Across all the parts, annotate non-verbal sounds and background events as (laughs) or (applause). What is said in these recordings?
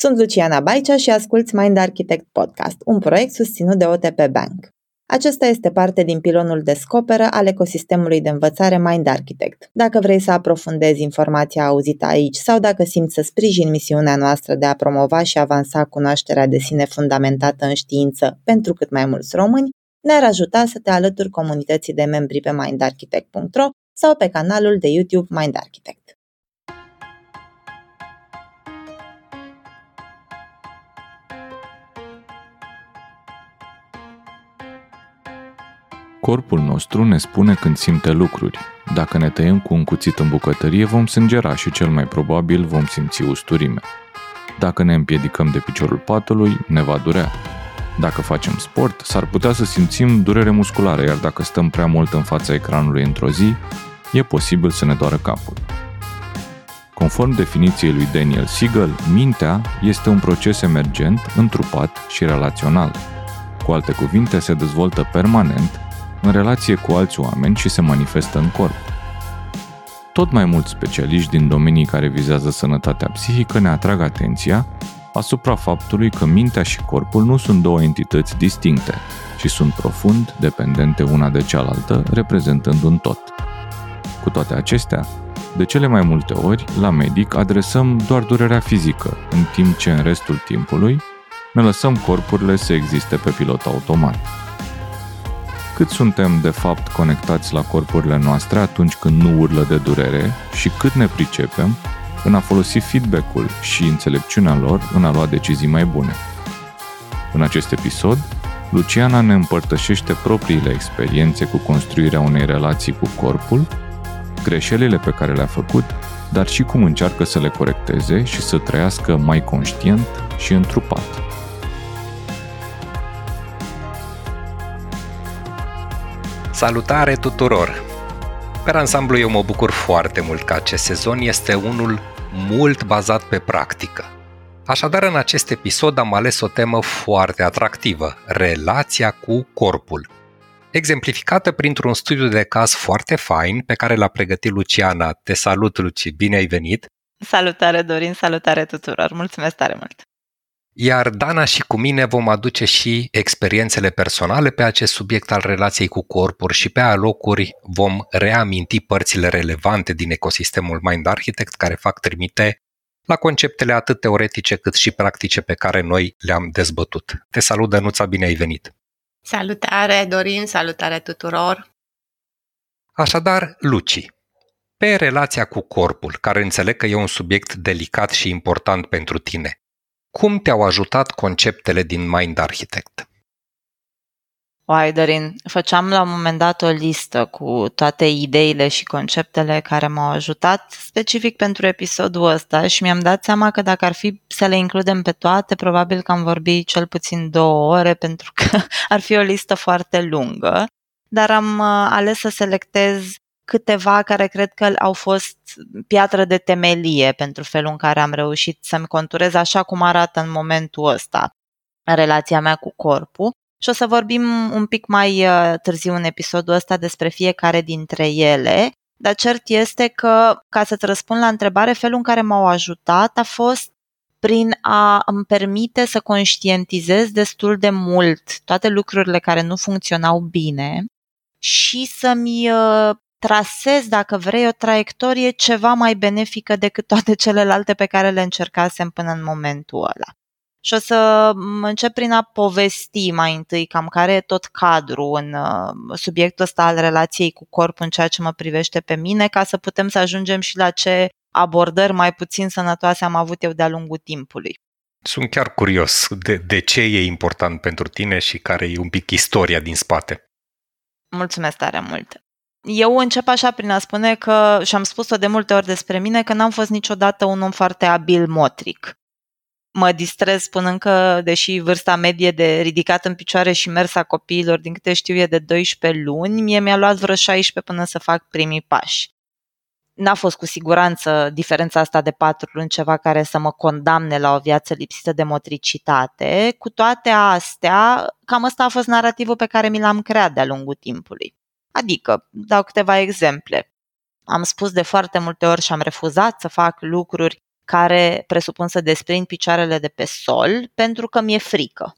Sunt Luciana Baicea și asculți Mind Architect Podcast, un proiect susținut de OTP Bank. Acesta este parte din pilonul Descoperă al ecosistemului de învățare Mind Architect. Dacă vrei să aprofundezi informația auzită aici sau dacă simți să sprijin misiunea noastră de a promova și avansa cunoașterea de sine fundamentată în știință pentru cât mai mulți români, ne-ar ajuta să te alături comunității de membri pe mindarchitect.ro sau pe canalul de YouTube Mind Architect. Corpul nostru ne spune când simte lucruri. Dacă ne tăiem cu un cuțit în bucătărie, vom sângera și cel mai probabil vom simți usturime. Dacă ne împiedicăm de piciorul patului, ne va durea. Dacă facem sport, s-ar putea să simțim durere musculară, iar dacă stăm prea mult în fața ecranului într-o zi, e posibil să ne doară capul. Conform definiției lui Daniel Siegel, mintea este un proces emergent, întrupat și relațional. Cu alte cuvinte, se dezvoltă permanent în relație cu alți oameni și se manifestă în corp. Tot mai mulți specialiști din domenii care vizează sănătatea psihică ne atrag atenția asupra faptului că mintea și corpul nu sunt două entități distincte, ci sunt profund dependente una de cealaltă, reprezentând un tot. Cu toate acestea, de cele mai multe ori, la medic adresăm doar durerea fizică, în timp ce în restul timpului ne lăsăm corpurile să existe pe pilot automat cât suntem de fapt conectați la corpurile noastre atunci când nu urlă de durere și cât ne pricepem în a folosi feedback-ul și înțelepciunea lor în a lua decizii mai bune. În acest episod, Luciana ne împărtășește propriile experiențe cu construirea unei relații cu corpul, greșelile pe care le-a făcut, dar și cum încearcă să le corecteze și să trăiască mai conștient și întrupat. Salutare tuturor! Per ansamblu eu mă bucur foarte mult că acest sezon este unul mult bazat pe practică. Așadar, în acest episod am ales o temă foarte atractivă, relația cu corpul. Exemplificată printr-un studiu de caz foarte fain pe care l-a pregătit Luciana. Te salut, Luci, bine ai venit! Salutare, Dorin, salutare tuturor! Mulțumesc tare mult! Iar Dana și cu mine vom aduce și experiențele personale pe acest subiect al relației cu corpuri și pe alocuri vom reaminti părțile relevante din ecosistemul Mind Architect care fac trimite la conceptele atât teoretice cât și practice pe care noi le-am dezbătut. Te salut, Dănuța, bine ai venit! Salutare, Dorin, salutare tuturor! Așadar, Luci, pe relația cu corpul, care înțeleg că e un subiect delicat și important pentru tine. Cum te-au ajutat conceptele din Mind Architect? Oai, Dorin, făceam la un moment dat o listă cu toate ideile și conceptele care m-au ajutat specific pentru episodul ăsta și mi-am dat seama că dacă ar fi să le includem pe toate, probabil că am vorbit cel puțin două ore (laughs) pentru că ar fi o listă foarte lungă, dar am uh, ales să selectez câteva care cred că au fost piatră de temelie pentru felul în care am reușit să-mi conturez așa cum arată în momentul ăsta relația mea cu corpul. Și o să vorbim un pic mai uh, târziu în episodul ăsta despre fiecare dintre ele, dar cert este că, ca să-ți răspund la întrebare, felul în care m-au ajutat a fost prin a îmi permite să conștientizez destul de mult toate lucrurile care nu funcționau bine și să-mi uh, trasez, dacă vrei, o traiectorie ceva mai benefică decât toate celelalte pe care le încercasem până în momentul ăla. Și o să încep prin a povesti mai întâi cam care e tot cadrul în uh, subiectul ăsta al relației cu corpul în ceea ce mă privește pe mine, ca să putem să ajungem și la ce abordări mai puțin sănătoase am avut eu de-a lungul timpului. Sunt chiar curios de, de ce e important pentru tine și care e un pic istoria din spate. Mulțumesc tare mult! Eu încep așa prin a spune că, și am spus-o de multe ori despre mine, că n-am fost niciodată un om foarte abil motric. Mă distrez spunând că, deși vârsta medie de ridicat în picioare și mers a copiilor, din câte știu, e de 12 luni, mie mi-a luat vreo 16 până să fac primii pași. N-a fost cu siguranță diferența asta de patru luni ceva care să mă condamne la o viață lipsită de motricitate. Cu toate astea, cam ăsta a fost narativul pe care mi l-am creat de-a lungul timpului. Adică, dau câteva exemple. Am spus de foarte multe ori și am refuzat să fac lucruri care presupun să desprind picioarele de pe sol pentru că mi-e frică.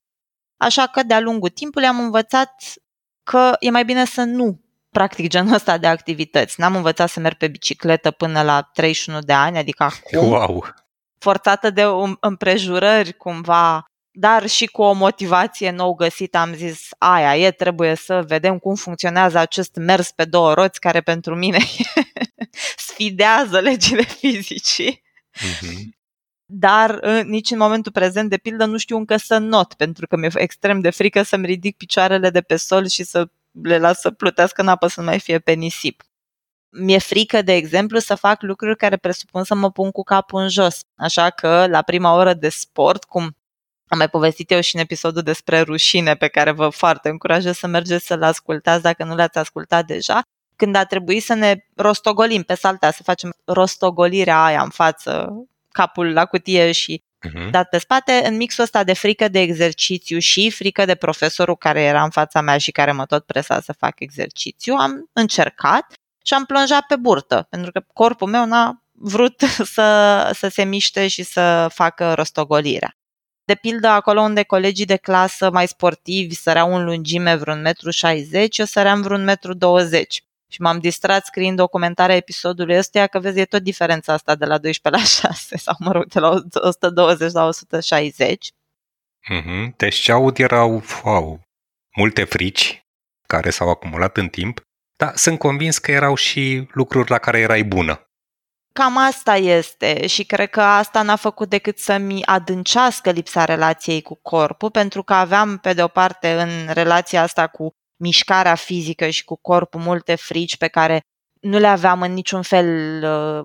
Așa că de-a lungul timpului am învățat că e mai bine să nu practic genul ăsta de activități. N-am învățat să merg pe bicicletă până la 31 de ani, adică acum. Wow! Forțată de împrejurări cumva, dar și cu o motivație nou găsită am zis, aia e, trebuie să vedem cum funcționează acest mers pe două roți care pentru mine (laughs) sfidează legile fizicii. Mm-hmm. Dar nici în momentul prezent, de pildă, nu știu încă să not, pentru că mi-e extrem de frică să-mi ridic picioarele de pe sol și să le las să plutească în apă să nu mai fie pe nisip. Mi-e frică, de exemplu, să fac lucruri care presupun să mă pun cu capul în jos. Așa că, la prima oră de sport, cum am mai povestit eu și în episodul despre rușine, pe care vă foarte încurajez să mergeți să-l ascultați dacă nu l-ați ascultat deja, când a trebuit să ne rostogolim pe saltea, să facem rostogolirea aia în față, capul la cutie și uh-huh. dat pe spate, în mixul ăsta de frică de exercițiu și frică de profesorul care era în fața mea și care mă tot presa să fac exercițiu, am încercat și am plonjat pe burtă, pentru că corpul meu n-a vrut (laughs) să, să se miște și să facă rostogolirea. De pildă, acolo unde colegii de clasă mai sportivi săreau în lungime vreun metru 60, eu săream vreun metru 20 și m-am distrat scriind documentarea episodului ăsta, că vezi, e tot diferența asta de la 12 la 6 sau, mă rog, de la 120 la 160. Mm-hmm. Deci ce aud erau, wow, multe frici care s-au acumulat în timp, dar sunt convins că erau și lucruri la care erai bună. Cam asta este și cred că asta n-a făcut decât să-mi adâncească lipsa relației cu corpul, pentru că aveam, pe de o parte, în relația asta cu mișcarea fizică și cu corpul multe frici pe care nu le aveam în niciun fel uh,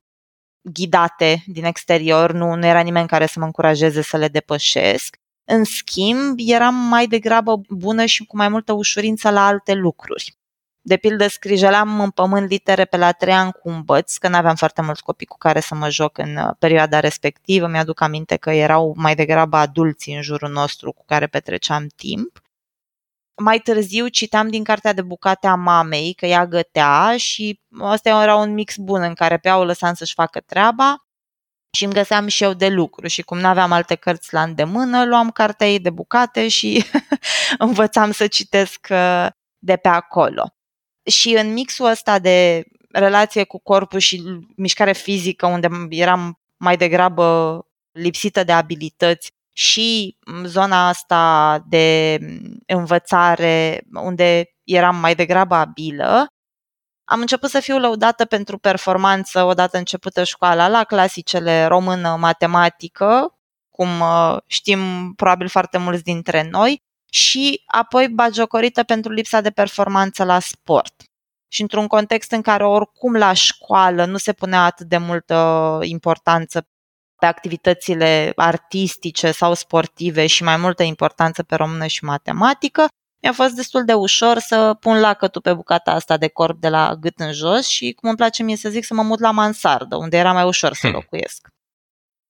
ghidate din exterior, nu, nu era nimeni care să mă încurajeze să le depășesc. În schimb, eram mai degrabă bună și cu mai multă ușurință la alte lucruri. De pildă, scrijelam în pământ litere pe la trei ani cu un băț, că nu aveam foarte mulți copii cu care să mă joc în uh, perioada respectivă. Mi-aduc aminte că erau mai degrabă adulți în jurul nostru cu care petreceam timp. Mai târziu citeam din cartea de bucate a mamei că ea gătea și ăsta era un mix bun în care pe ea o lăsam să-și facă treaba și îmi găseam și eu de lucru și cum nu aveam alte cărți la îndemână, luam cartea ei de bucate și (laughs) învățam să citesc uh, de pe acolo. Și în mixul ăsta de relație cu corpul și mișcare fizică, unde eram mai degrabă lipsită de abilități, și zona asta de învățare, unde eram mai degrabă abilă, am început să fiu lăudată pentru performanță odată începută școala la clasicele română, matematică, cum uh, știm probabil foarte mulți dintre noi, și apoi bagiocorită pentru lipsa de performanță la sport. Și într-un context în care oricum la școală nu se punea atât de multă importanță pe activitățile artistice sau sportive și mai multă importanță pe română și matematică, mi-a fost destul de ușor să pun lacătul pe bucata asta de corp de la gât în jos și, cum îmi place mie să zic, să mă mut la mansardă, unde era mai ușor să hmm. locuiesc.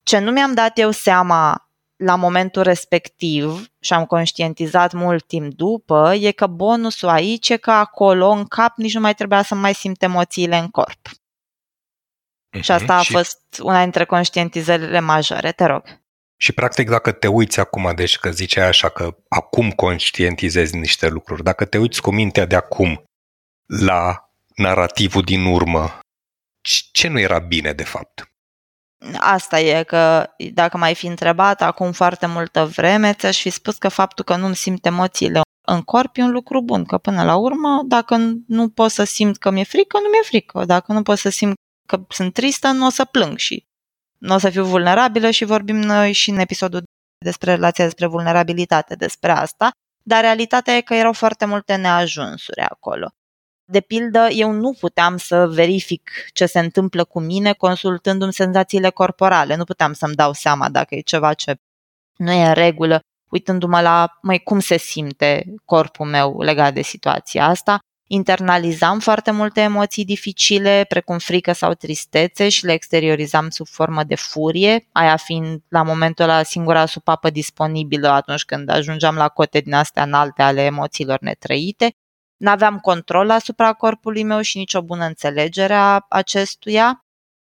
Ce nu mi-am dat eu seama la momentul respectiv și am conștientizat mult timp după, e că bonusul aici e că acolo, în cap, nici nu mai trebuia să mai simt emoțiile în corp. Uh-huh. Și asta a și... fost una dintre conștientizările majore. Te rog. Și practic dacă te uiți acum, deci că ziceai așa că acum conștientizezi niște lucruri, dacă te uiți cu mintea de acum la narativul din urmă, ce nu era bine de fapt? Asta e că dacă mai fi întrebat acum foarte multă vreme, ți-aș fi spus că faptul că nu-mi simt emoțiile în corp e un lucru bun, că până la urmă, dacă nu pot să simt că mi-e frică, nu mi-e frică. Dacă nu pot să simt că sunt tristă, nu o să plâng și nu o să fiu vulnerabilă și vorbim noi și în episodul despre relația despre vulnerabilitate despre asta, dar realitatea e că erau foarte multe neajunsuri acolo. De pildă, eu nu puteam să verific ce se întâmplă cu mine consultându-mi senzațiile corporale. Nu puteam să-mi dau seama dacă e ceva ce nu e în regulă, uitându-mă la mai cum se simte corpul meu legat de situația asta Internalizam foarte multe emoții dificile, precum frică sau tristețe și le exteriorizam sub formă de furie, aia fiind la momentul ăla singura supapă disponibilă atunci când ajungeam la cote din astea înalte ale emoțiilor netrăite. N-aveam control asupra corpului meu și nicio bună înțelegere a acestuia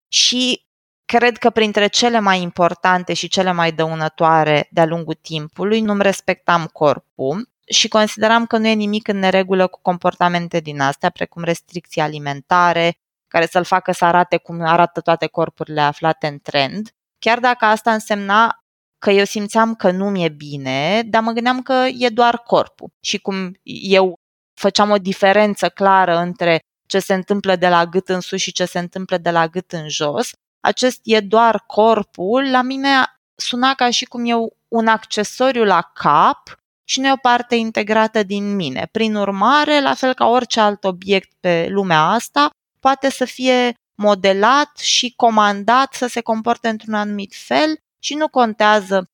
și cred că printre cele mai importante și cele mai dăunătoare de-a lungul timpului nu-mi respectam corpul și consideram că nu e nimic în neregulă cu comportamente din astea, precum restricții alimentare, care să-l facă să arate cum arată toate corpurile aflate în trend, chiar dacă asta însemna că eu simțeam că nu mi-e bine, dar mă gândeam că e doar corpul. Și cum eu făceam o diferență clară între ce se întâmplă de la gât în sus și ce se întâmplă de la gât în jos, acest e doar corpul, la mine suna ca și cum eu un accesoriu la cap și nu e o parte integrată din mine. Prin urmare, la fel ca orice alt obiect pe lumea asta, poate să fie modelat și comandat să se comporte într-un anumit fel și nu contează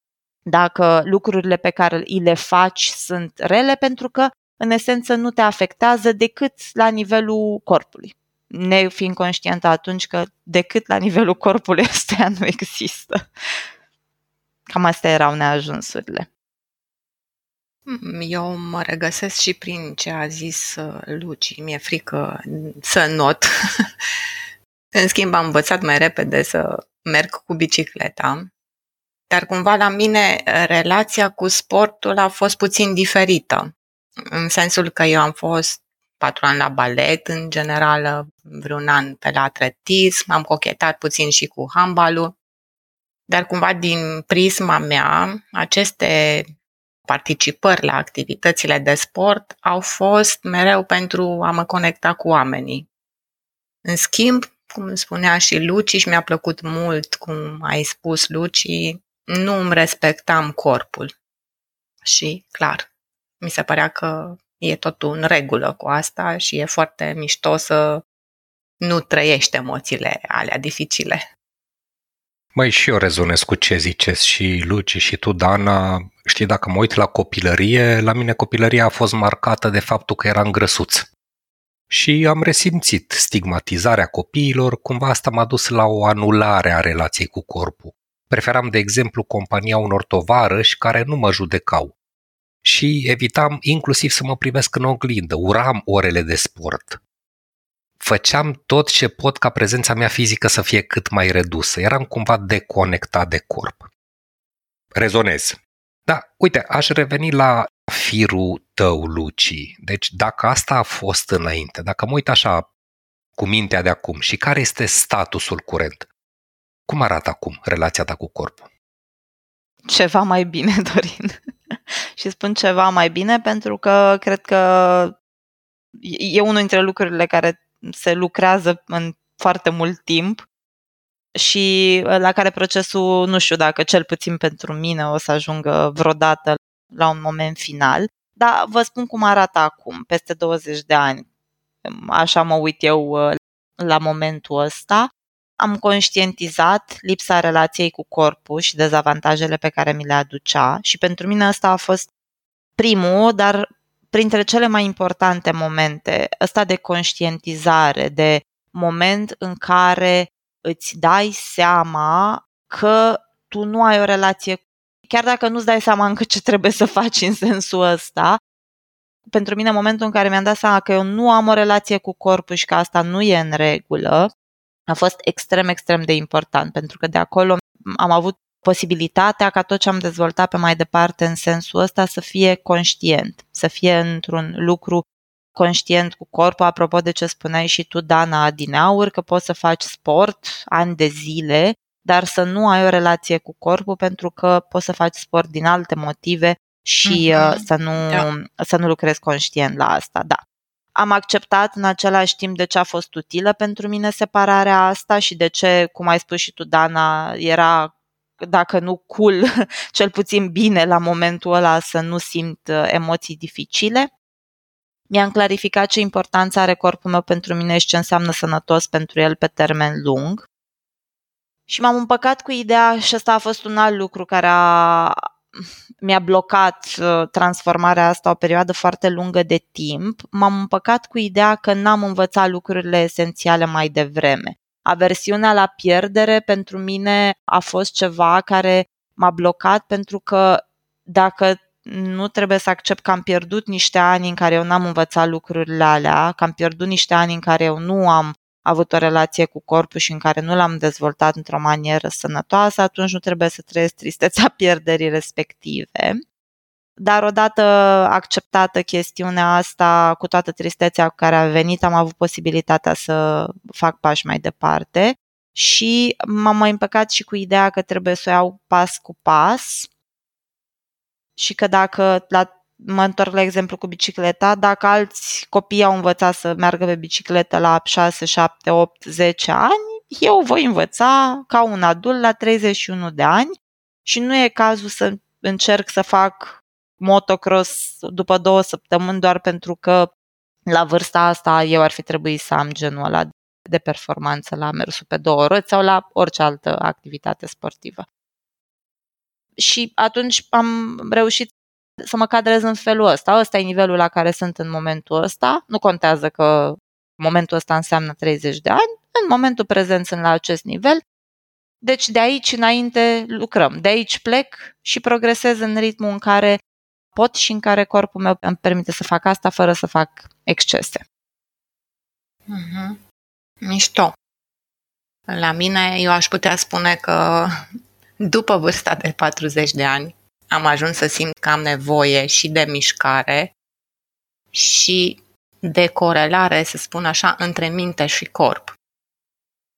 dacă lucrurile pe care îi le faci sunt rele, pentru că, în esență, nu te afectează decât la nivelul corpului. Ne fiind conștientă atunci că decât la nivelul corpului ăsta nu există. Cam astea erau neajunsurile. Eu mă regăsesc și prin ce a zis uh, Luci. Mi-e frică să not. (laughs) În schimb, am învățat mai repede să merg cu bicicleta. Dar cumva la mine relația cu sportul a fost puțin diferită. În sensul că eu am fost patru ani la balet, în general vreun an pe la atletism, am cochetat puțin și cu handbalul, dar cumva din prisma mea, aceste participări la activitățile de sport au fost mereu pentru a mă conecta cu oamenii. În schimb, cum spunea și Luci, și mi-a plăcut mult cum ai spus, Luci, nu îmi respectam corpul. Și, clar, mi se părea că e totul în regulă cu asta și e foarte mișto să nu trăiești emoțiile alea dificile. Măi, și eu rezonez cu ce ziceți și Luci și tu, Dana. Știi, dacă mă uit la copilărie, la mine copilăria a fost marcată de faptul că eram grăsuț. Și am resimțit stigmatizarea copiilor, cumva asta m-a dus la o anulare a relației cu corpul. Preferam, de exemplu, compania unor tovarăși care nu mă judecau. Și evitam inclusiv să mă privesc în oglindă, uram orele de sport făceam tot ce pot ca prezența mea fizică să fie cât mai redusă. Eram cumva deconectat de corp. Rezonez. Da, uite, aș reveni la firul tău, Luci. Deci dacă asta a fost înainte, dacă mă uit așa cu mintea de acum și care este statusul curent, cum arată acum relația ta cu corpul? Ceva mai bine, (laughs) Dorin. (laughs) și spun ceva mai bine pentru că cred că e unul dintre lucrurile care se lucrează în foarte mult timp și uh, la care procesul, nu știu dacă cel puțin pentru mine o să ajungă vreodată la un moment final, dar vă spun cum arată acum, peste 20 de ani. Așa mă uit eu uh, la momentul ăsta. Am conștientizat lipsa relației cu corpul și dezavantajele pe care mi le aducea și pentru mine ăsta a fost primul, dar printre cele mai importante momente, ăsta de conștientizare, de moment în care îți dai seama că tu nu ai o relație, chiar dacă nu-ți dai seama încă ce trebuie să faci în sensul ăsta, pentru mine momentul în care mi-am dat seama că eu nu am o relație cu corpul și că asta nu e în regulă, a fost extrem, extrem de important, pentru că de acolo am avut posibilitatea ca tot ce am dezvoltat pe mai departe în sensul ăsta să fie conștient, să fie într-un lucru conștient cu corpul, apropo de ce spuneai și tu, Dana, Adinaur, că poți să faci sport ani de zile, dar să nu ai o relație cu corpul pentru că poți să faci sport din alte motive și mm-hmm. să, nu, da. să nu lucrezi conștient la asta. Da. Am acceptat în același timp de ce a fost utilă pentru mine separarea asta și de ce, cum ai spus și tu, Dana, era dacă nu cool, (laughs) cel puțin bine la momentul ăla să nu simt uh, emoții dificile. Mi-am clarificat ce importanță are corpul meu pentru mine și ce înseamnă sănătos pentru el pe termen lung. Și m-am împăcat cu ideea, și ăsta a fost un alt lucru care a, mi-a blocat uh, transformarea asta o perioadă foarte lungă de timp, m-am împăcat cu ideea că n-am învățat lucrurile esențiale mai devreme. Aversiunea la pierdere pentru mine a fost ceva care m-a blocat pentru că dacă nu trebuie să accept că am pierdut niște ani în care eu n-am învățat lucrurile alea, că am pierdut niște ani în care eu nu am avut o relație cu corpul și în care nu l-am dezvoltat într-o manieră sănătoasă, atunci nu trebuie să trăiesc tristețea (laughs) pierderii respective. Dar odată acceptată chestiunea asta, cu toată tristețea cu care a venit, am avut posibilitatea să fac pași mai departe și m-am mai împăcat și cu ideea că trebuie să o iau pas cu pas și că dacă la mă întorc la exemplu cu bicicleta, dacă alți copii au învățat să meargă pe bicicletă la 6, 7, 8, 10 ani, eu voi învăța ca un adult la 31 de ani și nu e cazul să încerc să fac motocross după două săptămâni doar pentru că la vârsta asta eu ar fi trebuit să am genul ăla de performanță la mersul pe două roți sau la orice altă activitate sportivă. Și atunci am reușit să mă cadrez în felul ăsta. Ăsta e nivelul la care sunt în momentul ăsta. Nu contează că momentul ăsta înseamnă 30 de ani. În momentul prezent sunt la acest nivel. Deci de aici înainte lucrăm. De aici plec și progresez în ritmul în care pot și în care corpul meu îmi permite să fac asta fără să fac excese. Mm-hmm. Mișto. La mine, eu aș putea spune că după vârsta de 40 de ani, am ajuns să simt că am nevoie și de mișcare și de corelare, să spun așa, între minte și corp.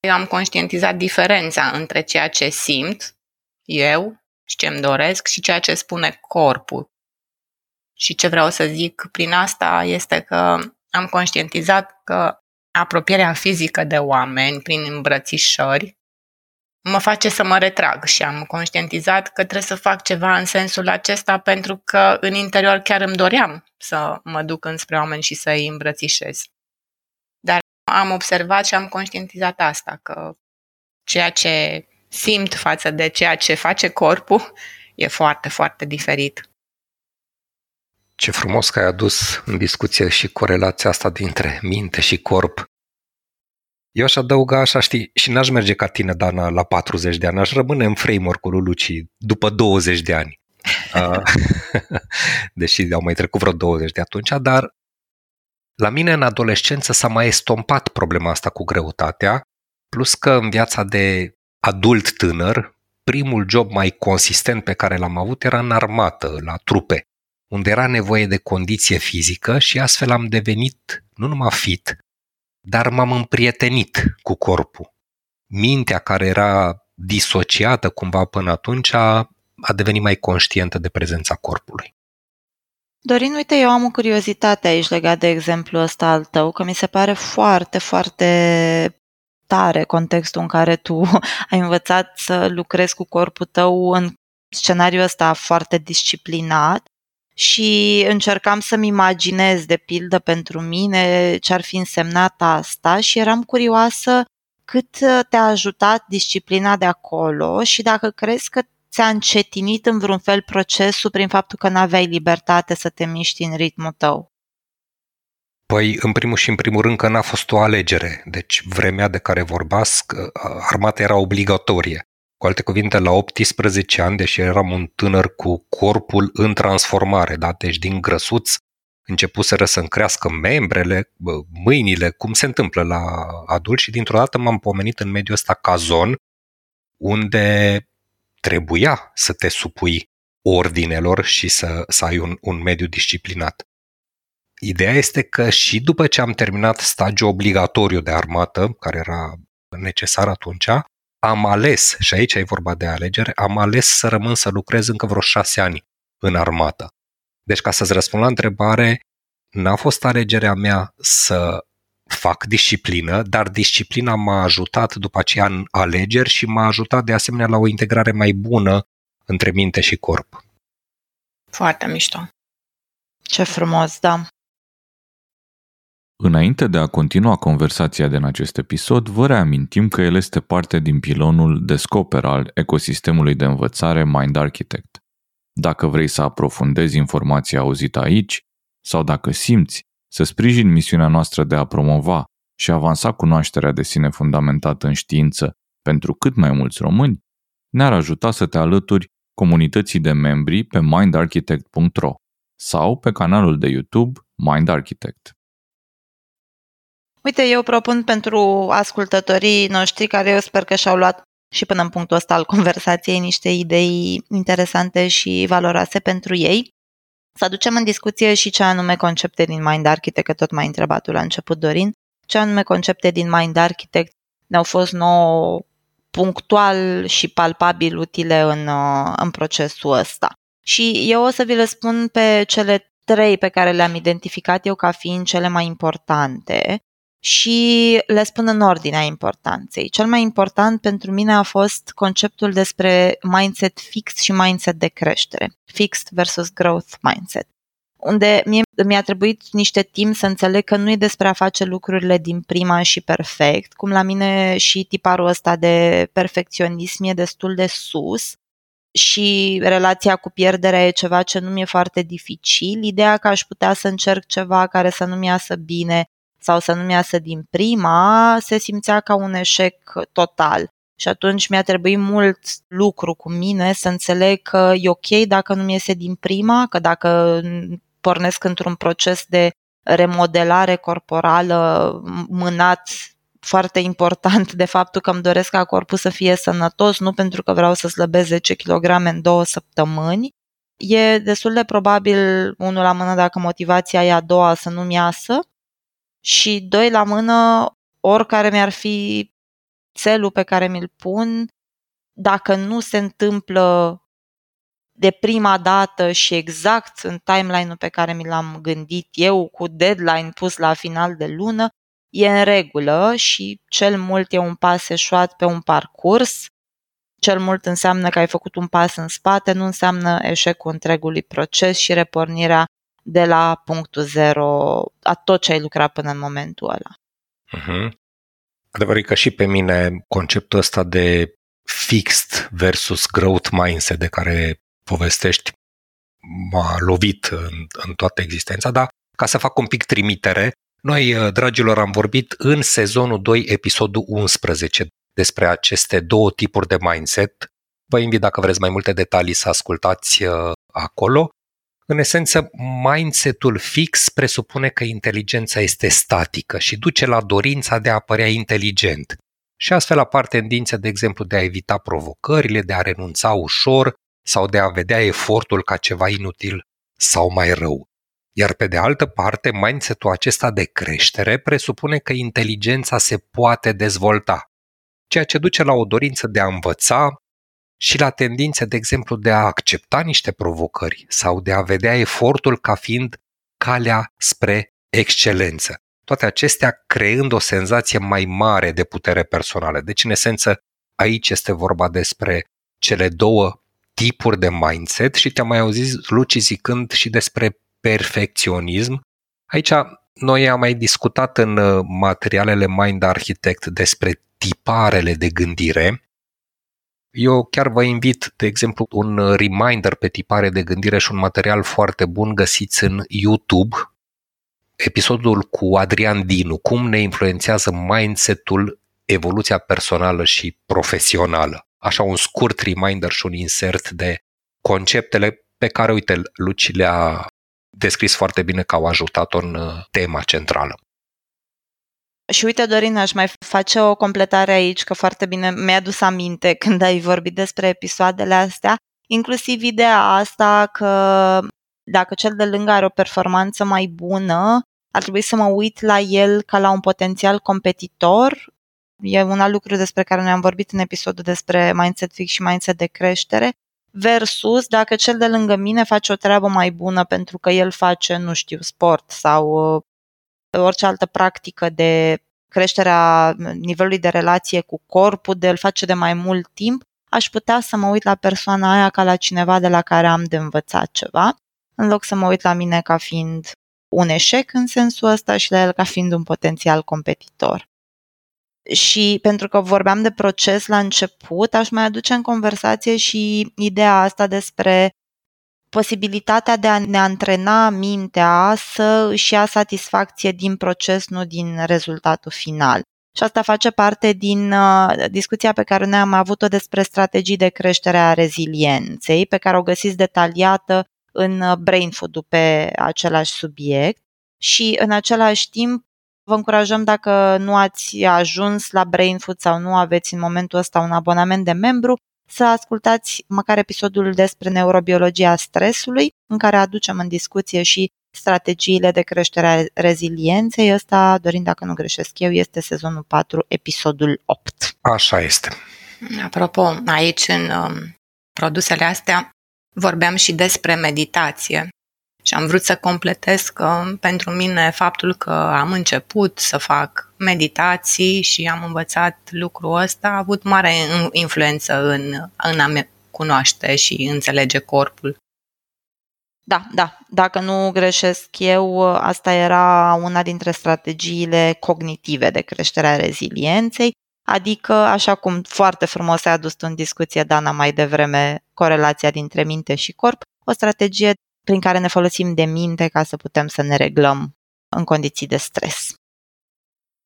Eu am conștientizat diferența între ceea ce simt eu și ce îmi doresc și ceea ce spune corpul. Și ce vreau să zic prin asta este că am conștientizat că apropierea fizică de oameni prin îmbrățișări mă face să mă retrag și am conștientizat că trebuie să fac ceva în sensul acesta pentru că în interior chiar îmi doream să mă duc înspre oameni și să îi îmbrățișez. Dar am observat și am conștientizat asta, că ceea ce simt față de ceea ce face corpul e foarte, foarte diferit. Ce frumos că ai adus în discuție și corelația asta dintre minte și corp. Eu aș adăuga așa, știi, și n-aș merge ca tine, Dana, la 40 de ani, aș rămâne în framework-ul lui Luci după 20 de ani. (laughs) Deși au mai trecut vreo 20 de atunci, dar la mine în adolescență s-a mai estompat problema asta cu greutatea, plus că în viața de adult tânăr, primul job mai consistent pe care l-am avut era în armată, la trupe, unde era nevoie de condiție fizică și astfel am devenit nu numai fit, dar m-am împrietenit cu corpul. Mintea care era disociată cumva până atunci a, a devenit mai conștientă de prezența corpului. Dorin, uite, eu am o curiozitate aici legat de exemplul ăsta al tău, că mi se pare foarte, foarte tare contextul în care tu (laughs) ai învățat să lucrezi cu corpul tău în scenariul ăsta foarte disciplinat și încercam să-mi imaginez, de pildă, pentru mine ce ar fi însemnat asta și eram curioasă cât te-a ajutat disciplina de acolo și dacă crezi că ți-a încetinit în vreun fel procesul prin faptul că nu aveai libertate să te miști în ritmul tău. Păi, în primul și în primul rând că n-a fost o alegere. Deci, vremea de care vorbesc, armata era obligatorie. Cu alte cuvinte, la 18 ani, deși eram un tânăr cu corpul în transformare, da? deci din grăsuț începuseră să-mi crească membrele, mâinile, cum se întâmplă la adulți și dintr-o dată m-am pomenit în mediul ăsta cazon, unde trebuia să te supui ordinelor și să, să ai un, un mediu disciplinat. Ideea este că și după ce am terminat stagiul obligatoriu de armată, care era necesar atunci, am ales, și aici e vorba de alegere, am ales să rămân să lucrez încă vreo șase ani în armată. Deci ca să-ți răspund la întrebare, n-a fost alegerea mea să fac disciplină, dar disciplina m-a ajutat după aceea în alegeri și m-a ajutat de asemenea la o integrare mai bună între minte și corp. Foarte mișto. Ce frumos, da. Înainte de a continua conversația din acest episod, vă reamintim că el este parte din pilonul Descoper al ecosistemului de învățare Mind Architect. Dacă vrei să aprofundezi informația auzită aici, sau dacă simți să sprijin misiunea noastră de a promova și avansa cunoașterea de sine fundamentată în știință pentru cât mai mulți români, ne-ar ajuta să te alături comunității de membri pe mindarchitect.ro sau pe canalul de YouTube Mind Architect. Uite, eu propun pentru ascultătorii noștri care eu sper că și-au luat și până în punctul ăsta al conversației niște idei interesante și valoroase pentru ei. Să aducem în discuție și ce anume concepte din Mind Architect, că tot m-ai întrebat tu la început, Dorin, ce anume concepte din Mind Architect ne-au fost nouă punctual și palpabil utile în, uh, în procesul ăsta. Și eu o să vi le spun pe cele trei pe care le-am identificat eu ca fiind cele mai importante și le spun în ordinea importanței. Cel mai important pentru mine a fost conceptul despre mindset fix și mindset de creștere. Fixed versus growth mindset. Unde mie mi-a trebuit niște timp să înțeleg că nu e despre a face lucrurile din prima și perfect, cum la mine și tiparul ăsta de perfecționism e destul de sus, și relația cu pierderea e ceva ce nu mi-e foarte dificil, ideea că aș putea să încerc ceva care să nu-mi iasă bine sau să nu-mi iasă din prima, se simțea ca un eșec total. Și atunci mi-a trebuit mult lucru cu mine să înțeleg că e ok dacă nu mi iese din prima, că dacă pornesc într-un proces de remodelare corporală mânat foarte important de faptul că îmi doresc ca corpul să fie sănătos, nu pentru că vreau să slăbesc 10 kg în două săptămâni. E destul de probabil, unul la mână, dacă motivația e a doua, să nu-mi iasă și doi la mână, oricare mi-ar fi țelul pe care mi-l pun, dacă nu se întâmplă de prima dată și exact în timeline-ul pe care mi l-am gândit eu, cu deadline pus la final de lună, e în regulă și cel mult e un pas eșuat pe un parcurs. Cel mult înseamnă că ai făcut un pas în spate, nu înseamnă eșecul întregului proces și repornirea de la punctul zero a tot ce ai lucrat până în momentul ăla. Uh-huh. Adevărul că și pe mine conceptul ăsta de fixed versus growth mindset de care povestești m-a lovit în, în toată existența, dar ca să fac un pic trimitere, noi, uh, dragilor, am vorbit în sezonul 2, episodul 11, despre aceste două tipuri de mindset. Vă invit, dacă vreți mai multe detalii, să ascultați uh, acolo. În esență, mindsetul fix presupune că inteligența este statică și duce la dorința de a părea inteligent. Și astfel apar tendințe, de exemplu, de a evita provocările, de a renunța ușor sau de a vedea efortul ca ceva inutil sau mai rău. Iar pe de altă parte, mindsetul acesta de creștere presupune că inteligența se poate dezvolta, ceea ce duce la o dorință de a învăța și la tendințe, de exemplu, de a accepta niște provocări sau de a vedea efortul ca fiind calea spre excelență. Toate acestea creând o senzație mai mare de putere personală. Deci, în esență, aici este vorba despre cele două tipuri de mindset și te-am mai auzit, Luci, zicând și despre perfecționism. Aici noi am mai discutat în uh, materialele Mind Architect despre tiparele de gândire. Eu chiar vă invit, de exemplu, un uh, reminder pe tipare de gândire și un material foarte bun găsiți în YouTube. Episodul cu Adrian Dinu, cum ne influențează mindsetul, evoluția personală și profesională. Așa un scurt reminder și un insert de conceptele pe care, uite, Luci le-a descris foarte bine că au ajutat-o în uh, tema centrală. Și uite, Dorin, aș mai face o completare aici, că foarte bine mi-a adus aminte (laughs) când ai vorbit despre episoadele astea, inclusiv ideea asta că dacă cel de lângă are o performanță mai bună, ar trebui să mă uit la el ca la un potențial competitor. E un alt lucru despre care ne-am vorbit în episodul despre mindset fix și mindset de creștere, versus dacă cel de lângă mine face o treabă mai bună pentru că el face, nu știu, sport sau uh, orice altă practică de creșterea nivelului de relație cu corpul, de el face de mai mult timp, aș putea să mă uit la persoana aia ca la cineva de la care am de învățat ceva, în loc să mă uit la mine ca fiind un eșec în sensul ăsta și la el ca fiind un potențial competitor. Și pentru că vorbeam de proces la început, aș mai aduce în conversație și ideea asta despre posibilitatea de a ne antrena mintea să își ia satisfacție din proces, nu din rezultatul final. Și asta face parte din uh, discuția pe care noi am avut-o despre strategii de creștere a rezilienței, pe care o găsiți detaliată în uh, Brain Food-ul pe același subiect. Și în același timp Vă încurajăm dacă nu ați ajuns la Brain Food sau nu aveți în momentul ăsta un abonament de membru, să ascultați măcar episodul despre neurobiologia stresului, în care aducem în discuție și strategiile de creștere a rezilienței. Ăsta, dorind dacă nu greșesc eu, este sezonul 4, episodul 8. Așa este. Apropo, aici în um, produsele astea vorbeam și despre meditație și am vrut să completez că pentru mine faptul că am început să fac meditații și am învățat lucrul ăsta a avut mare influență în, în a me cunoaște și înțelege corpul. Da, da. Dacă nu greșesc eu, asta era una dintre strategiile cognitive de creștere a rezilienței, adică, așa cum foarte frumos ai adus în discuție, Dana, mai devreme, corelația dintre minte și corp, o strategie prin care ne folosim de minte ca să putem să ne reglăm în condiții de stres.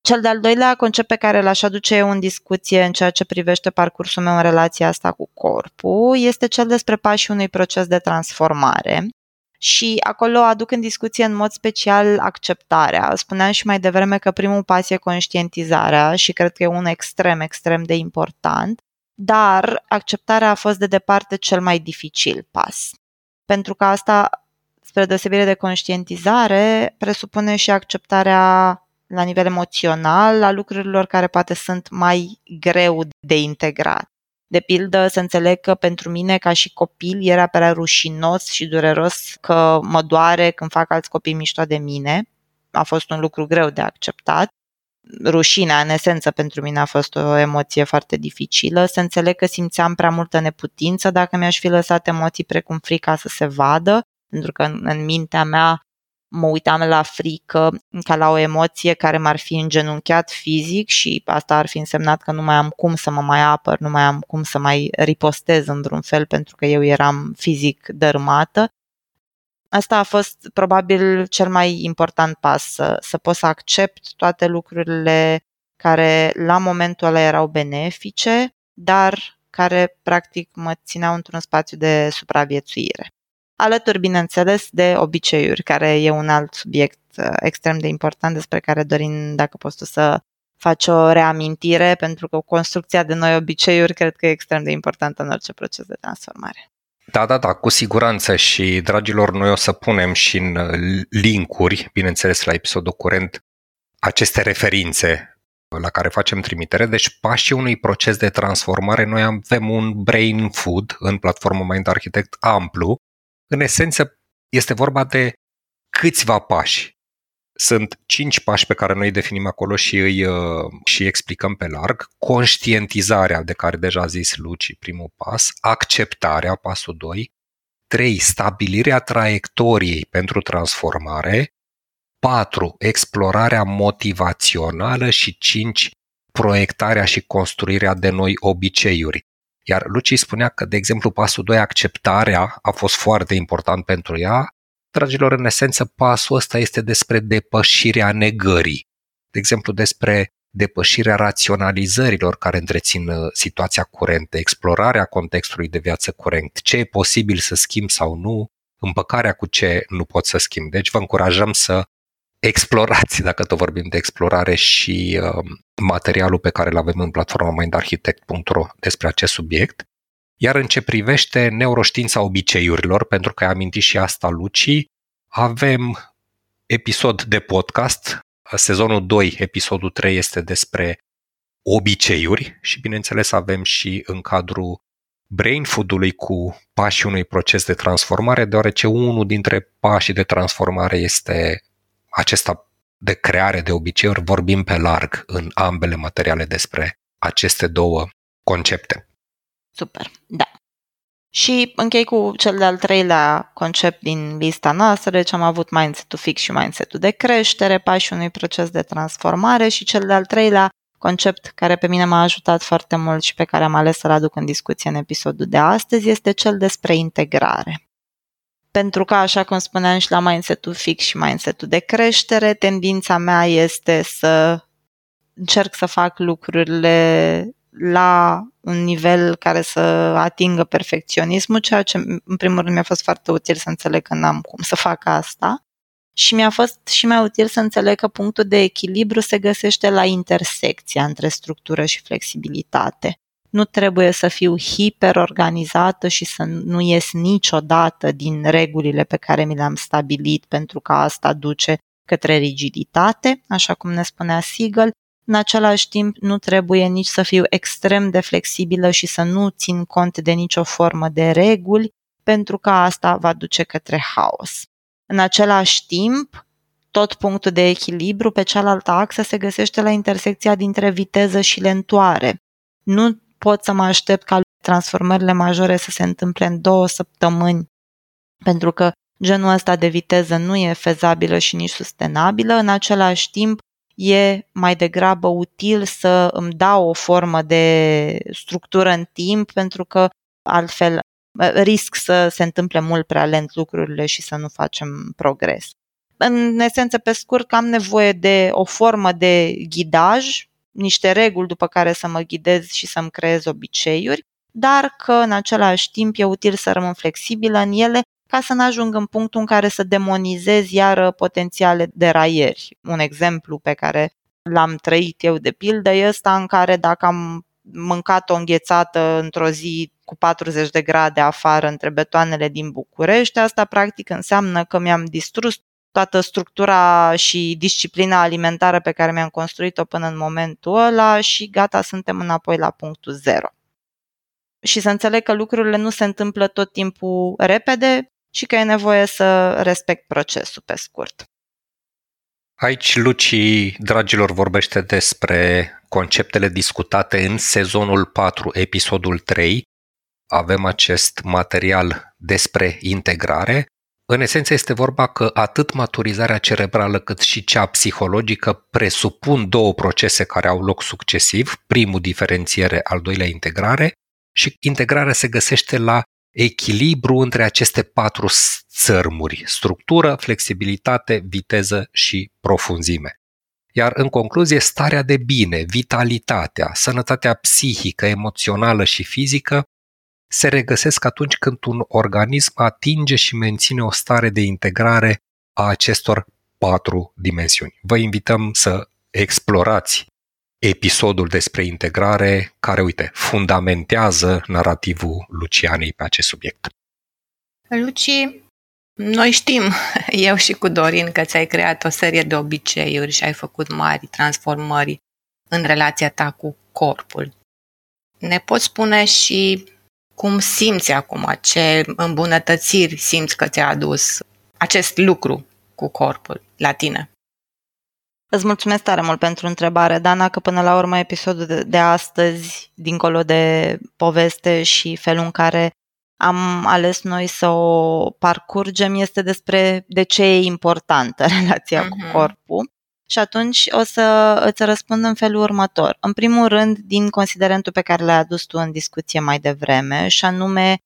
Cel de-al doilea concept pe care l-aș aduce eu în discuție în ceea ce privește parcursul meu în relația asta cu corpul este cel despre pașii unui proces de transformare. Și acolo aduc în discuție în mod special acceptarea. Spuneam și mai devreme că primul pas e conștientizarea și cred că e un extrem, extrem de important, dar acceptarea a fost de departe cel mai dificil pas pentru că asta, spre deosebire de conștientizare, presupune și acceptarea la nivel emoțional a lucrurilor care poate sunt mai greu de integrat. De pildă, să înțeleg că pentru mine, ca și copil, era prea rușinos și dureros că mă doare când fac alți copii mișto de mine. A fost un lucru greu de acceptat. Rușinea, în esență, pentru mine a fost o emoție foarte dificilă. Să înțeleg că simțeam prea multă neputință dacă mi-aș fi lăsat emoții precum frica să se vadă, pentru că în, în mintea mea mă uitam la frică ca la o emoție care m-ar fi îngenunchiat fizic și asta ar fi însemnat că nu mai am cum să mă mai apăr, nu mai am cum să mai ripostez într-un fel pentru că eu eram fizic dărâmată. Asta a fost probabil cel mai important pas, să, să pot să accept toate lucrurile care la momentul ăla erau benefice, dar care practic mă țineau într-un spațiu de supraviețuire. Alături, bineînțeles, de obiceiuri, care e un alt subiect uh, extrem de important despre care dorim, dacă poți tu să faci o reamintire, pentru că construcția de noi obiceiuri cred că e extrem de importantă în orice proces de transformare. Da, da, da, cu siguranță și, dragilor, noi o să punem și în uh, linkuri, bineînțeles, la episodul curent, aceste referințe la care facem trimitere. Deci, pașii unui proces de transformare, noi avem un brain food în platforma Mind Architect amplu. În esență, este vorba de câțiva pași sunt cinci pași pe care noi îi definim acolo și îi uh, și explicăm pe larg. Conștientizarea, de care deja a zis Luci, primul pas, acceptarea, pasul 2, 3. Stabilirea traiectoriei pentru transformare, 4. Explorarea motivațională și 5. Proiectarea și construirea de noi obiceiuri. Iar Luci spunea că, de exemplu, pasul 2, acceptarea, a fost foarte important pentru ea, Dragilor, în esență, pasul ăsta este despre depășirea negării. De exemplu, despre depășirea raționalizărilor care întrețin uh, situația curentă, explorarea contextului de viață curent, ce e posibil să schimb sau nu, împăcarea cu ce nu pot să schimb. Deci vă încurajăm să explorați, dacă tot vorbim de explorare, și uh, materialul pe care îl avem în platforma mindarchitect.ro despre acest subiect. Iar în ce privește neuroștiința obiceiurilor, pentru că ai amintit și asta, Luci, avem episod de podcast, sezonul 2, episodul 3 este despre obiceiuri și bineînțeles avem și în cadrul brain food-ului cu pașii unui proces de transformare, deoarece unul dintre pașii de transformare este acesta de creare de obiceiuri, vorbim pe larg în ambele materiale despre aceste două concepte. Super, da. Și închei cu cel de-al treilea concept din lista noastră, deci am avut mindset-ul fix și mindset-ul de creștere, pașii unui proces de transformare și cel de-al treilea concept care pe mine m-a ajutat foarte mult și pe care am ales să-l aduc în discuție în episodul de astăzi este cel despre integrare. Pentru că, așa cum spuneam și la mindset-ul fix și mindset-ul de creștere, tendința mea este să încerc să fac lucrurile la un nivel care să atingă perfecționismul, ceea ce în primul rând mi-a fost foarte util să înțeleg că n-am cum să fac asta. și mi-a fost și mai util să înțeleg că punctul de echilibru se găsește la intersecția între structură și flexibilitate. Nu trebuie să fiu hiperorganizată și să nu ies niciodată din regulile pe care mi le-am stabilit, pentru că asta duce către rigiditate, așa cum ne spunea Siegel, în același timp nu trebuie nici să fiu extrem de flexibilă și să nu țin cont de nicio formă de reguli, pentru că asta va duce către haos. În același timp, tot punctul de echilibru pe cealaltă axă se găsește la intersecția dintre viteză și lentoare. Nu pot să mă aștept ca transformările majore să se întâmple în două săptămâni, pentru că genul ăsta de viteză nu e fezabilă și nici sustenabilă. În același timp, e mai degrabă util să îmi dau o formă de structură în timp, pentru că altfel risc să se întâmple mult prea lent lucrurile și să nu facem progres. În esență, pe scurt, că am nevoie de o formă de ghidaj, niște reguli după care să mă ghidez și să-mi creez obiceiuri, dar că în același timp e util să rămân flexibilă în ele ca să nu ajung în punctul în care să demonizez iară potențiale deraieri. Un exemplu pe care l-am trăit eu de pildă e ăsta în care dacă am mâncat o înghețată într-o zi cu 40 de grade afară între betoanele din București, asta practic înseamnă că mi-am distrus toată structura și disciplina alimentară pe care mi-am construit-o până în momentul ăla și gata, suntem înapoi la punctul zero. Și să înțeleg că lucrurile nu se întâmplă tot timpul repede și că e nevoie să respect procesul pe scurt. Aici Luci, dragilor, vorbește despre conceptele discutate în sezonul 4, episodul 3. Avem acest material despre integrare. În esență este vorba că atât maturizarea cerebrală cât și cea psihologică presupun două procese care au loc succesiv, primul diferențiere, al doilea integrare, și integrarea se găsește la echilibru între aceste patru țărmuri, structură, flexibilitate, viteză și profunzime. Iar în concluzie, starea de bine, vitalitatea, sănătatea psihică, emoțională și fizică se regăsesc atunci când un organism atinge și menține o stare de integrare a acestor patru dimensiuni. Vă invităm să explorați episodul despre integrare care, uite, fundamentează narativul Lucianei pe acest subiect. Luci, noi știm, (laughs) eu și cu Dorin, că ți-ai creat o serie de obiceiuri și ai făcut mari transformări în relația ta cu corpul. Ne poți spune și cum simți acum, ce îmbunătățiri simți că ți-a adus acest lucru cu corpul la tine? Îți mulțumesc tare mult pentru întrebare, Dana, că până la urmă episodul de, de astăzi, dincolo de poveste și felul în care am ales noi să o parcurgem, este despre de ce e importantă (laughs) relația uh-huh. cu mhm. corpul. Și atunci o să îți răspund în felul următor. În primul rând, din considerentul pe care l-ai adus tu în discuție mai devreme, și anume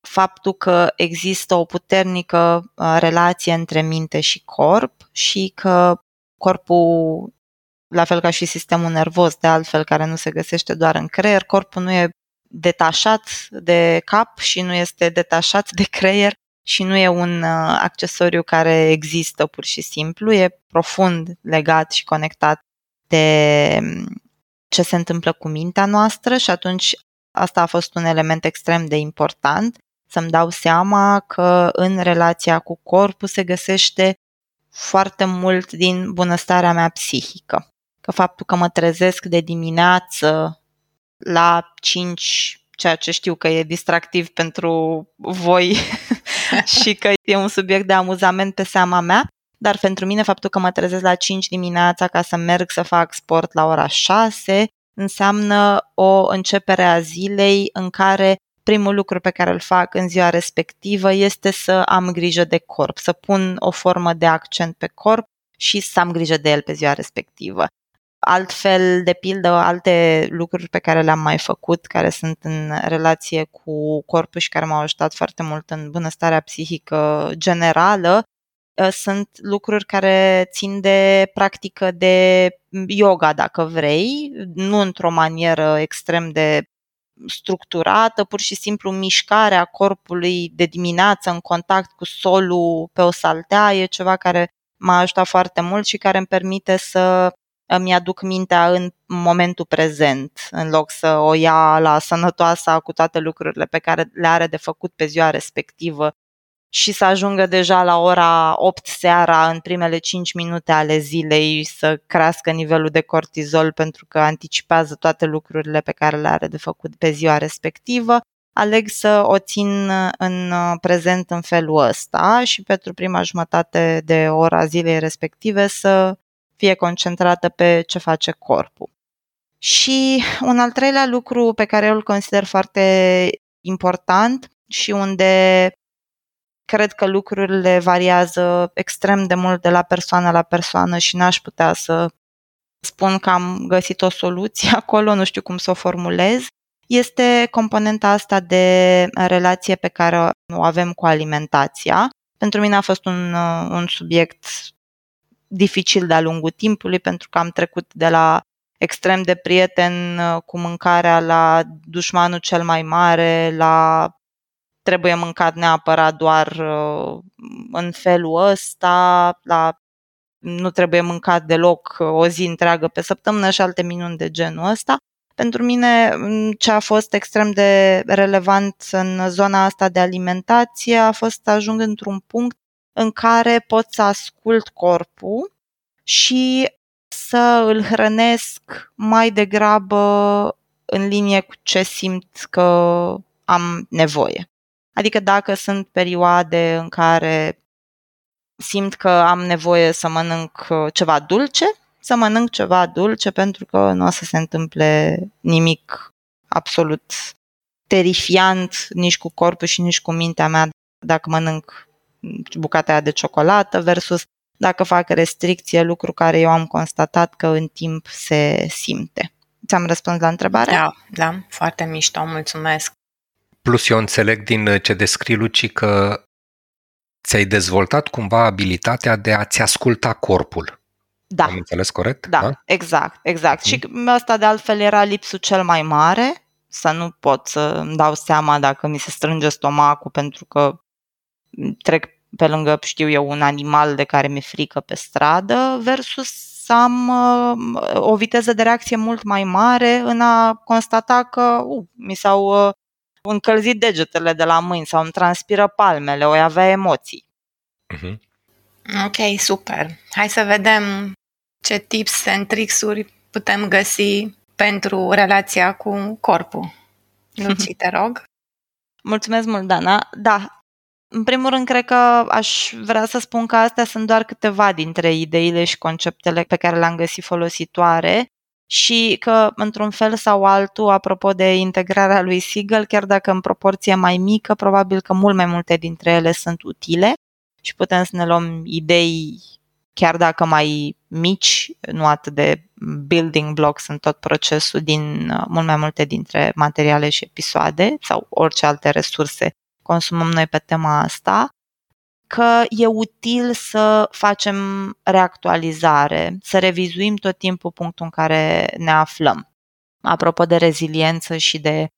faptul că există o puternică uh, relație între minte și corp și că corpul, la fel ca și sistemul nervos, de altfel, care nu se găsește doar în creier, corpul nu e detașat de cap și nu este detașat de creier și nu e un uh, accesoriu care există pur și simplu, e profund legat și conectat de um, ce se întâmplă cu mintea noastră și atunci asta a fost un element extrem de important, să-mi dau seama că în relația cu corpul se găsește foarte mult din bunăstarea mea psihică. Că faptul că mă trezesc de dimineață la 5, ceea ce știu că e distractiv pentru voi (laughs) (laughs) și că e un subiect de amuzament pe seama mea, dar pentru mine faptul că mă trezesc la 5 dimineața ca să merg să fac sport la ora 6 înseamnă o începere a zilei în care primul lucru pe care îl fac în ziua respectivă este să am grijă de corp, să pun o formă de accent pe corp și să am grijă de el pe ziua respectivă. Altfel, de pildă, alte lucruri pe care le-am mai făcut, care sunt în relație cu corpul și care m-au ajutat foarte mult în bunăstarea psihică generală, ă, sunt lucruri care țin de practică de yoga, dacă vrei, nu într-o manieră extrem de structurată, pur și simplu mișcarea corpului de dimineață în contact cu solul pe o saltea e ceva care m-a ajutat foarte mult și care îmi permite să îmi aduc mintea în momentul prezent, în loc să o ia la sănătoasa cu toate lucrurile pe care le are de făcut pe ziua respectivă și să ajungă deja la ora 8 seara în primele 5 minute ale zilei să crească nivelul de cortizol pentru că anticipează toate lucrurile pe care le are de făcut pe ziua respectivă, aleg să o țin în prezent în felul ăsta și pentru prima jumătate de ora zilei respective să fie concentrată pe ce face corpul. Și un al treilea lucru pe care eu îl consider foarte important și unde cred că lucrurile variază extrem de mult de la persoană la persoană și n-aș putea să spun că am găsit o soluție (laughs) acolo, nu știu cum să o formulez, este componenta asta de relație pe care o avem cu alimentația. Pentru mine a fost un, un subiect dificil de-a lungul timpului pentru că am trecut de la extrem de prieten cu mâncarea la dușmanul cel mai mare, la trebuie mâncat neapărat doar uh, în felul ăsta, la nu trebuie mâncat deloc uh, o zi întreagă pe săptămână și alte minuni de genul ăsta. Pentru mine, mm, ce a fost extrem de relevant în zona asta de alimentație a fost să ajung într-un punct în care pot să ascult corpul și să îl hrănesc mai degrabă în linie cu ce simt că am nevoie. Adică dacă sunt perioade în care simt că am nevoie să mănânc uh, ceva dulce, să mănânc ceva dulce pentru că nu o să se întâmple nimic absolut terifiant nici cu corpul și nici cu mintea mea dacă mănânc bucata aia de ciocolată versus dacă fac restricție, lucru care eu am constatat că în timp se simte. Ți-am răspuns la întrebare? Da, da, foarte mișto, mulțumesc. Plus eu înțeleg din ce descrii, Luci, că ți-ai dezvoltat cumva abilitatea de a-ți asculta corpul. Da. Am înțeles corect? Da, da? exact, exact. Mm. Și asta de altfel era lipsul cel mai mare, să nu pot să îmi dau seama dacă mi se strânge stomacul pentru că trec pe lângă, știu eu, un animal de care mi-e frică pe stradă versus să am uh, o viteză de reacție mult mai mare în a constata că uh, mi s-au uh, încălzit degetele de la mâini sau îmi transpiră palmele, o avea emoții. Uh-huh. Ok, super. Hai să vedem ce tips and tricks-uri putem găsi pentru relația cu corpul. (laughs) Luci, te rog. Mulțumesc mult, Dana. Da, în primul rând, cred că aș vrea să spun că astea sunt doar câteva dintre ideile și conceptele pe care le-am găsit folositoare și că, într-un fel sau altul, apropo de integrarea lui Siegel, chiar dacă în proporție mai mică, probabil că mult mai multe dintre ele sunt utile și putem să ne luăm idei chiar dacă mai mici, nu atât de building blocks în tot procesul din mult mai multe dintre materiale și episoade sau orice alte resurse consumăm noi pe tema asta, că e util să facem reactualizare, să revizuim tot timpul punctul în care ne aflăm. Apropo de reziliență și de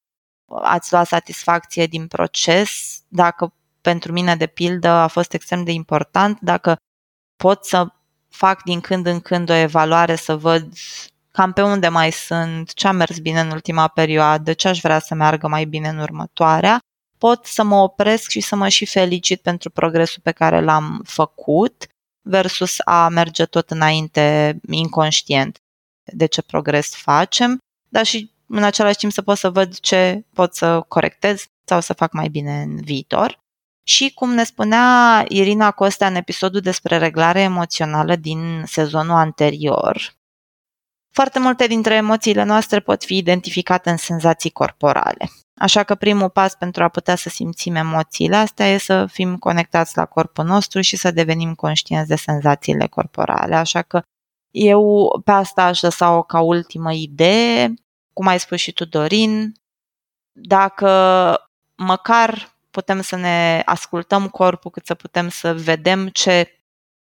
ați lua satisfacție din proces, dacă pentru mine, de pildă, a fost extrem de important, dacă pot să fac din când în când o evaluare, să văd cam pe unde mai sunt, ce a mers bine în ultima perioadă, ce aș vrea să meargă mai bine în următoarea, pot să mă opresc și să mă și felicit pentru progresul pe care l-am făcut versus a merge tot înainte inconștient de ce progres facem, dar și în același timp să pot să văd ce pot să corectez sau să fac mai bine în viitor. Și cum ne spunea Irina Costea în episodul despre reglare emoțională din sezonul anterior, foarte multe dintre emoțiile noastre pot fi identificate în senzații corporale. Așa că primul pas pentru a putea să simțim emoțiile astea e să fim conectați la corpul nostru și să devenim conștienți de senzațiile corporale. Așa că eu pe asta aș lăsa-o ca ultimă idee, cum ai spus și tu, Dorin, dacă măcar putem să ne ascultăm corpul, cât să putem să vedem ce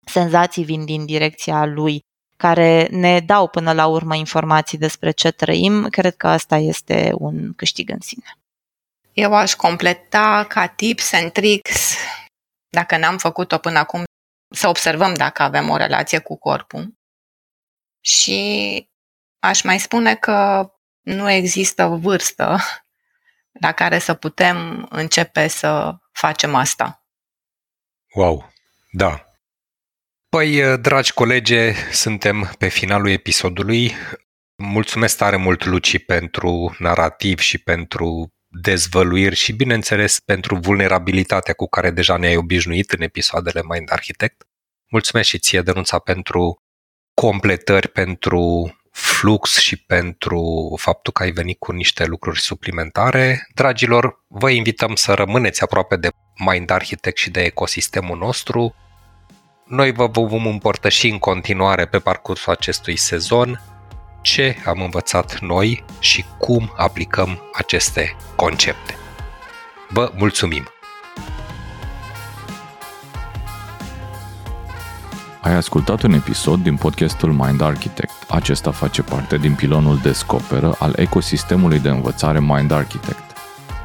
senzații vin din direcția lui, care ne dau până la urmă informații despre ce trăim, cred că asta este un câștig în sine. Eu aș completa ca tips and tricks, dacă n-am făcut-o până acum, să observăm dacă avem o relație cu corpul. Și aș mai spune că nu există vârstă la care să putem începe să facem asta. Wow, da. Păi, dragi colege, suntem pe finalul episodului. Mulțumesc tare mult, Luci, pentru narativ și pentru dezvăluiri și, bineînțeles, pentru vulnerabilitatea cu care deja ne-ai obișnuit în episoadele Mind Architect. Mulțumesc și ție, Dănuța, pentru completări, pentru flux și pentru faptul că ai venit cu niște lucruri suplimentare. Dragilor, vă invităm să rămâneți aproape de Mind Architect și de ecosistemul nostru. Noi vă vom împărtăși în continuare pe parcursul acestui sezon ce am învățat noi și cum aplicăm aceste concepte. Vă mulțumim! Ai ascultat un episod din podcastul Mind Architect. Acesta face parte din pilonul Descoperă al ecosistemului de învățare Mind Architect.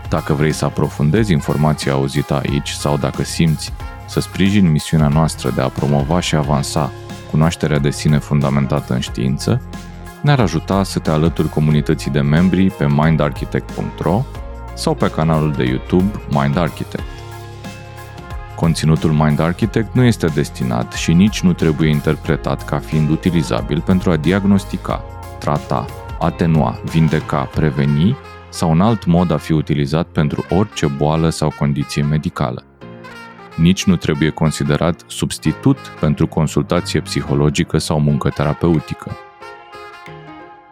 Dacă vrei să aprofundezi informația auzită aici sau dacă simți să sprijini misiunea noastră de a promova și avansa cunoașterea de sine fundamentată în știință, ne-ar ajuta să te alături comunității de membri pe mindarchitect.ro sau pe canalul de YouTube Mind Architect. Conținutul Mind Architect nu este destinat și nici nu trebuie interpretat ca fiind utilizabil pentru a diagnostica, trata, atenua, vindeca, preveni sau un alt mod a fi utilizat pentru orice boală sau condiție medicală. Nici nu trebuie considerat substitut pentru consultație psihologică sau muncă terapeutică.